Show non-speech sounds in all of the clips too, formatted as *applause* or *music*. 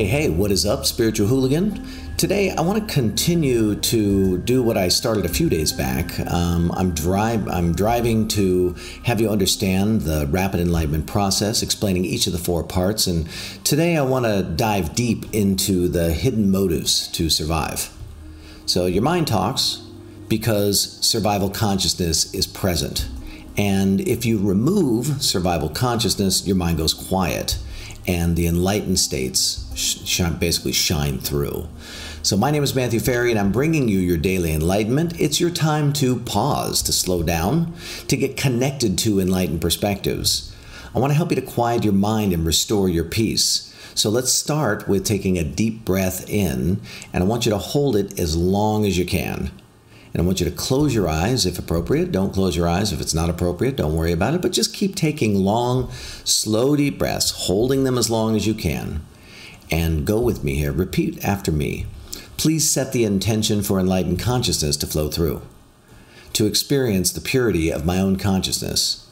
Hey, hey, what is up, spiritual hooligan? Today, I want to continue to do what I started a few days back. Um, I'm, drive, I'm driving to have you understand the rapid enlightenment process, explaining each of the four parts. And today, I want to dive deep into the hidden motives to survive. So, your mind talks because survival consciousness is present. And if you remove survival consciousness, your mind goes quiet and the enlightened states sh- basically shine through. So, my name is Matthew Ferry, and I'm bringing you your daily enlightenment. It's your time to pause, to slow down, to get connected to enlightened perspectives. I want to help you to quiet your mind and restore your peace. So, let's start with taking a deep breath in, and I want you to hold it as long as you can. And I want you to close your eyes if appropriate. Don't close your eyes if it's not appropriate. Don't worry about it. But just keep taking long, slow, deep breaths, holding them as long as you can. And go with me here. Repeat after me. Please set the intention for enlightened consciousness to flow through, to experience the purity of my own consciousness,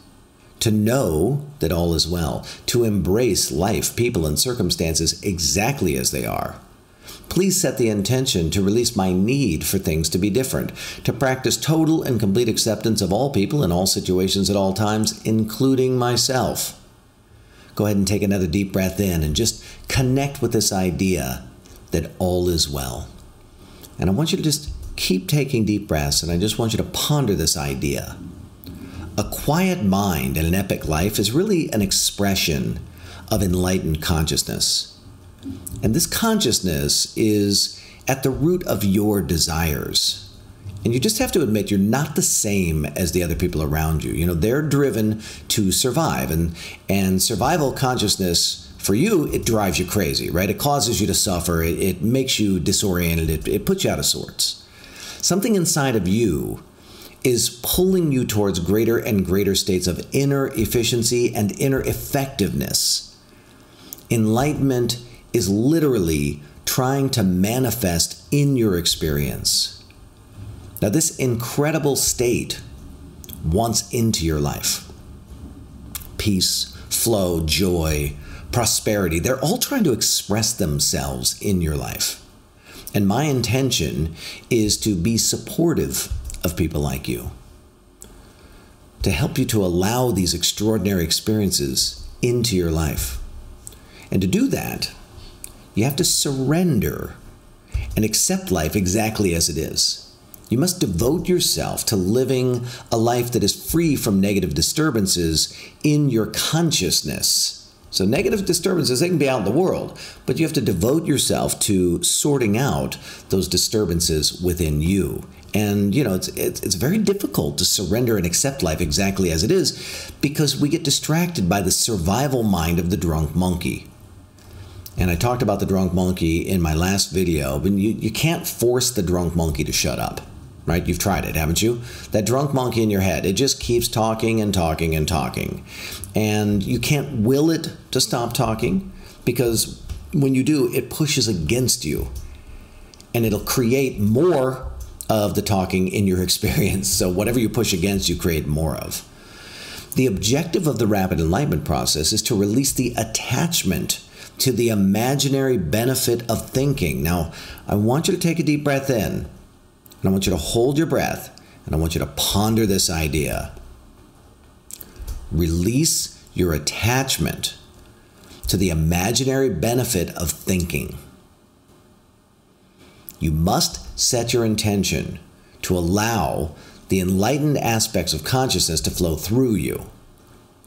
to know that all is well, to embrace life, people, and circumstances exactly as they are Please set the intention to release my need for things to be different, to practice total and complete acceptance of all people in all situations at all times, including myself. Go ahead and take another deep breath in and just connect with this idea that all is well. And I want you to just keep taking deep breaths, and I just want you to ponder this idea. A quiet mind and an epic life is really an expression of enlightened consciousness. And this consciousness is at the root of your desires. And you just have to admit you're not the same as the other people around you. You know, they're driven to survive and and survival consciousness for you it drives you crazy, right? It causes you to suffer, it, it makes you disoriented, it, it puts you out of sorts. Something inside of you is pulling you towards greater and greater states of inner efficiency and inner effectiveness. Enlightenment is literally trying to manifest in your experience. Now, this incredible state wants into your life peace, flow, joy, prosperity. They're all trying to express themselves in your life. And my intention is to be supportive of people like you, to help you to allow these extraordinary experiences into your life. And to do that, you have to surrender and accept life exactly as it is. You must devote yourself to living a life that is free from negative disturbances in your consciousness. So, negative disturbances, they can be out in the world, but you have to devote yourself to sorting out those disturbances within you. And, you know, it's, it's, it's very difficult to surrender and accept life exactly as it is because we get distracted by the survival mind of the drunk monkey. And I talked about the drunk monkey in my last video, but you, you can't force the drunk monkey to shut up, right? You've tried it, haven't you? That drunk monkey in your head, it just keeps talking and talking and talking. And you can't will it to stop talking because when you do, it pushes against you and it'll create more of the talking in your *laughs* experience. So, whatever you push against, you create more of. The objective of the rapid enlightenment process is to release the attachment to the imaginary benefit of thinking. Now, I want you to take a deep breath in, and I want you to hold your breath, and I want you to ponder this idea. Release your attachment to the imaginary benefit of thinking. You must set your intention to allow the enlightened aspects of consciousness to flow through you.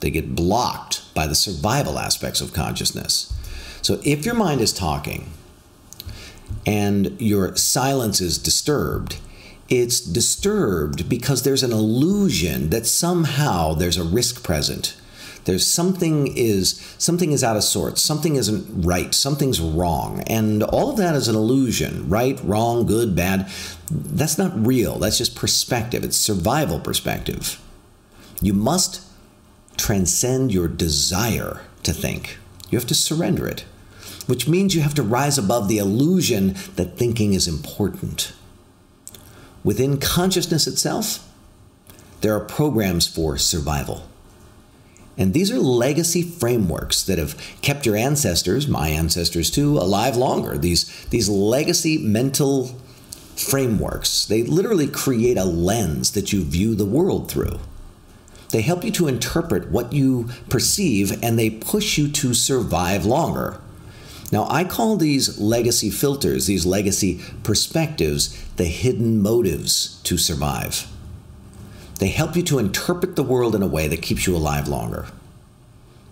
They get blocked by the survival aspects of consciousness. So if your mind is talking and your silence is disturbed, it's disturbed because there's an illusion that somehow there's a risk present. There's something is something is out of sorts, something isn't right, something's wrong. And all of that is an illusion, right, wrong, good, bad. That's not real. That's just perspective. It's survival perspective. You must transcend your desire to think. You have to surrender it which means you have to rise above the illusion that thinking is important. Within consciousness itself, there are programs for survival. And these are legacy frameworks that have kept your ancestors, my ancestors too, alive longer. These, these legacy mental frameworks, they literally create a lens that you view the world through. They help you to interpret what you perceive and they push you to survive longer. Now, I call these legacy filters, these legacy perspectives, the hidden motives to survive. They help you to interpret the world in a way that keeps you alive longer.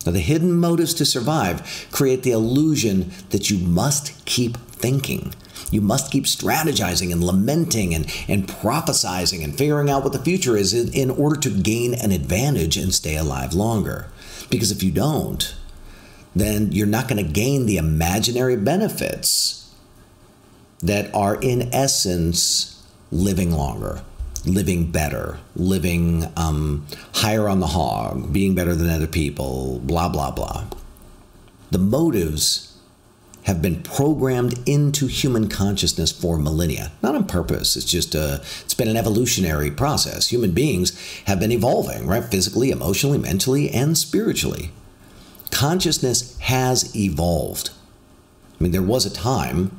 Now, the hidden motives to survive create the illusion that you must keep thinking. You must keep strategizing and lamenting and, and prophesizing and figuring out what the future is in, in order to gain an advantage and stay alive longer. Because if you don't, then you're not going to gain the imaginary benefits that are, in essence, living longer living better, living um, higher on the hog, being better than other people, blah, blah, blah. The motives have been programmed into human consciousness for millennia, not on purpose. It's just a, it's been an evolutionary process. Human beings have been evolving, right? Physically, emotionally, mentally, and spiritually. Consciousness has evolved. I mean, there was a time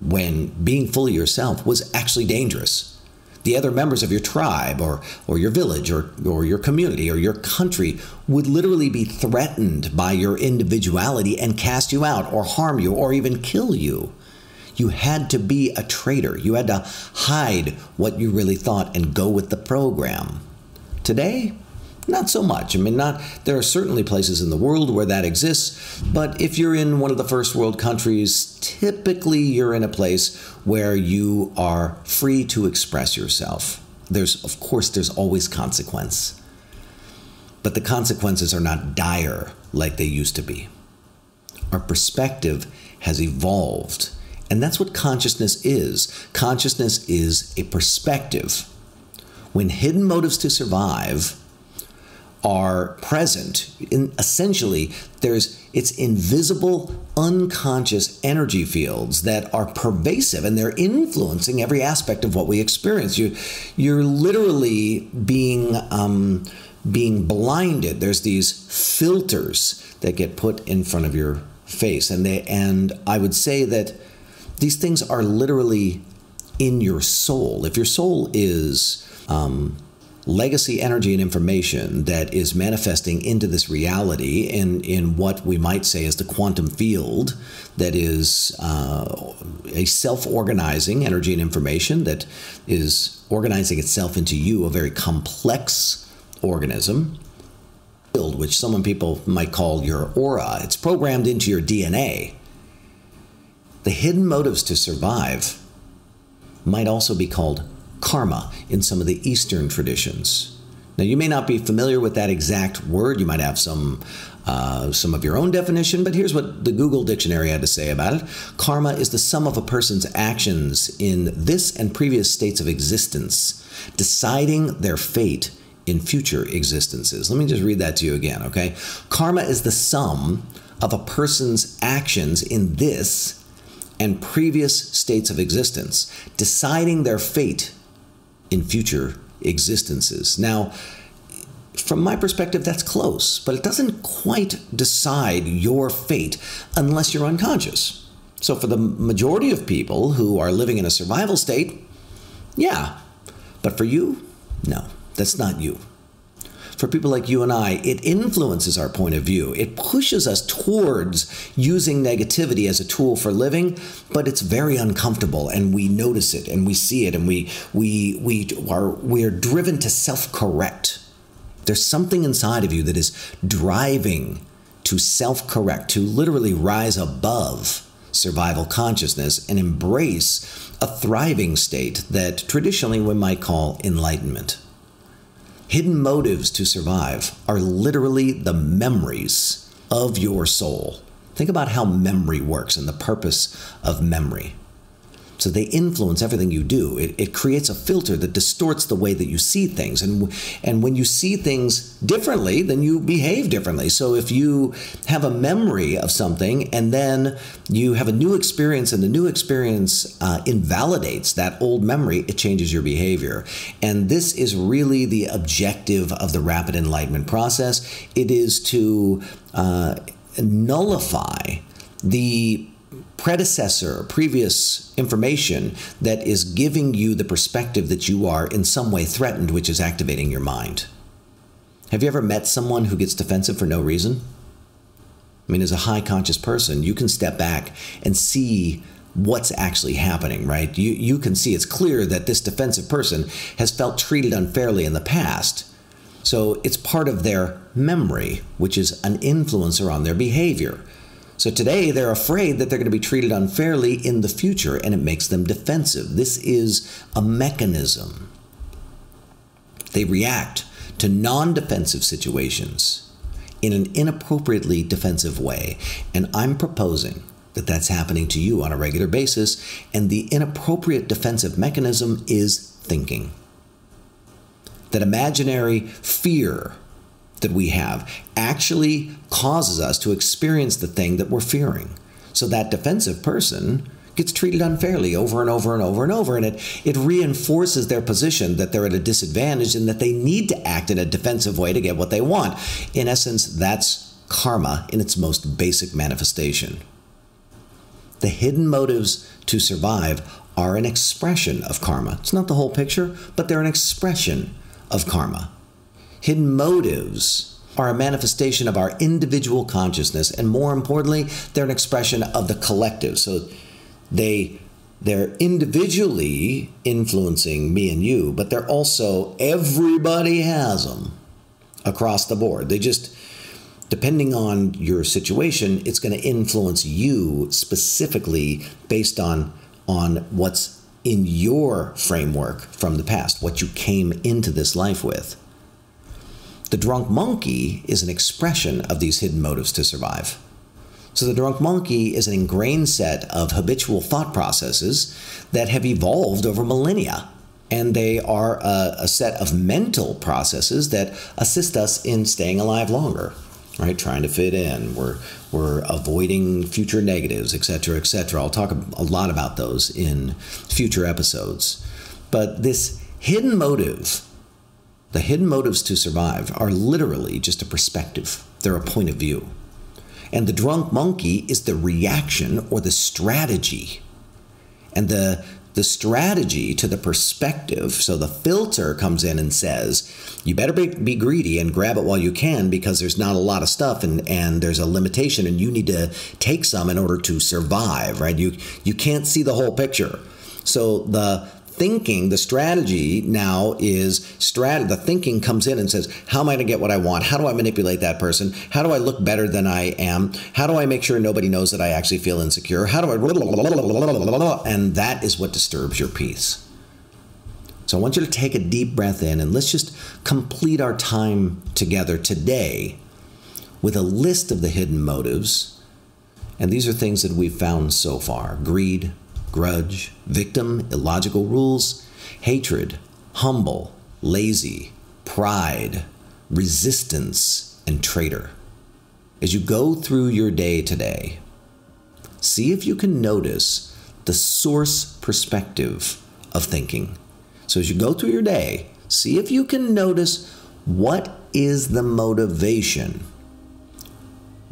when being fully yourself was actually dangerous the other members of your tribe or, or your village or, or your community or your country would literally be threatened by your individuality and cast you out or harm you or even kill you. You had to be a traitor. You had to hide what you really thought and go with the program. Today, not so much. I mean, not there are certainly places in the world where that exists, but if you're in one of the first world countries, typically you're in a place where you are free to express yourself. There's of course there's always consequence. But the consequences are not dire like they used to be. Our perspective has evolved, and that's what consciousness is. Consciousness is a perspective. When hidden motives to survive are present in essentially there's it's invisible unconscious energy fields that are pervasive and they're influencing every aspect of what we experience. You you're literally being um, being blinded. There's these filters that get put in front of your face and they and i would say that these things are literally in your soul. If your soul is um, legacy energy and information that is manifesting into this reality in, in what we might say is the quantum field that is uh, a self organizing energy and information that is organizing itself into you, a very complex organism. Field, Which some people might call your aura. It's programmed into your DNA. The hidden motives to survive might also be called karma in some of the Eastern traditions. Now, you may not be familiar with that exact word. You might have some uh, some of your own definition, but here's what the Google Dictionary had to say about it. Karma is the sum of a person's actions in this and previous states of existence, deciding their fate in future existences. Let me just read that to you again, okay? Karma is the sum of a person's actions in this and previous states of existence, deciding their fate in future existences. Now, from my perspective, that's close, but it doesn't quite decide your fate unless you're unconscious. So, for the majority of people who are living in a survival state, yeah. But for you, no, that's not you for people like you and I, it influences our point of view. It pushes us towards using negativity as a tool for living, but it's very uncomfortable and we notice it and we see it and we we we are we're driven to self-correct. There's something inside of you that is driving to self-correct, to literally rise above survival consciousness and embrace a thriving state that traditionally we might call enlightenment. Hidden motives to survive are literally the memories of your soul. Think about how memory works and the purpose of memory. So they influence everything you do. It, it, creates a filter that distorts the way that you see things. And, and when you see things differently, then you behave differently. So if you have a memory of something and then you have a new experience and the new experience uh, invalidates that old memory, it changes your behavior. And this is really the objective of the rapid enlightenment process. It is to uh, nullify the predecessor, previous information that is giving you the perspective that you are in some way threatened, which is activating your mind. Have you ever met someone who gets defensive for no reason? I mean, as a high conscious person, you can step back and see what's actually happening, right? You, you can see it's clear that this defensive person has felt treated unfairly in the past. So it's part of their memory, which is an influencer on their behavior. So today they're afraid that they're going to be treated unfairly in the future and it makes them defensive. This is a mechanism. They react to non defensive situations in an inappropriately defensive way. And I'm proposing that that's happening to you on a regular basis. And the inappropriate defensive mechanism is thinking. That imaginary fear that we have actually causes us to experience the thing that we're fearing. So that defensive person gets treated unfairly over and over and over and over. And it, it reinforces their position that they're at a disadvantage and that they need to act in a defensive way to get what they want. In essence, that's karma in its most basic manifestation. The hidden motives to survive are an expression of karma. It's not the whole picture, but they're an expression of karma. Hidden motives are a manifestation of our individual consciousness, and more importantly, they're an expression of the collective. So they they're individually influencing me and you, but they're also everybody has them across the board. They just depending on your situation, it's going to influence you specifically based on on what's in your framework from the past, what you came into this life with. The drunk monkey is an expression of these hidden motives to survive. So, the drunk monkey is an ingrained set of habitual thought processes that have evolved over millennia. And they are a, a, set of mental processes that assist us in staying alive longer, right? Trying to fit in. We're, we're avoiding future negatives, etc., etc. I'll talk a lot about those in future episodes. But this hidden motive the hidden motives to survive are literally just a perspective, they're a point of view. And the drunk monkey is the reaction or the strategy. And the, the strategy to the perspective, so the filter comes in and says, you better be, be greedy and grab it while you can because there's not a lot of stuff and, and there's a limitation and you need to take some in order to survive, right? You, you can't see the whole picture. So the thinking, the strategy now is strat. The thinking comes in and says, "How am I going to get what I want? How do I manipulate that person? How do I look better than I am? How do I make sure nobody knows that I actually feel insecure? How do I?" And that is what disturbs your peace. So I want you to take a deep breath in and let's just complete our time together today with a list of the hidden motives. And these are things that we've found so far greed, grudge, victim, illogical rules, hatred, humble, lazy, pride, resistance, and traitor. As you go through your day today, see if you can notice the source perspective of thinking. So as you go through your day, see if you can notice what is the motivation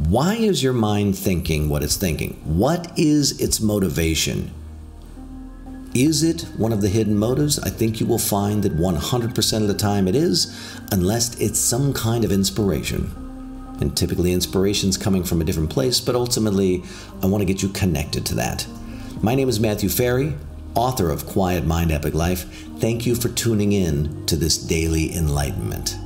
why is your mind thinking what it's thinking? What is its motivation? Is it one of the hidden motives? I think you will find that 100% of the time it is, unless it's some kind of inspiration. And typically, inspiration's coming from a different place, but ultimately, I want to get you connected to that. My name is Matthew Ferry, author of Quiet Mind Epic Life. Thank you for tuning in to this daily enlightenment.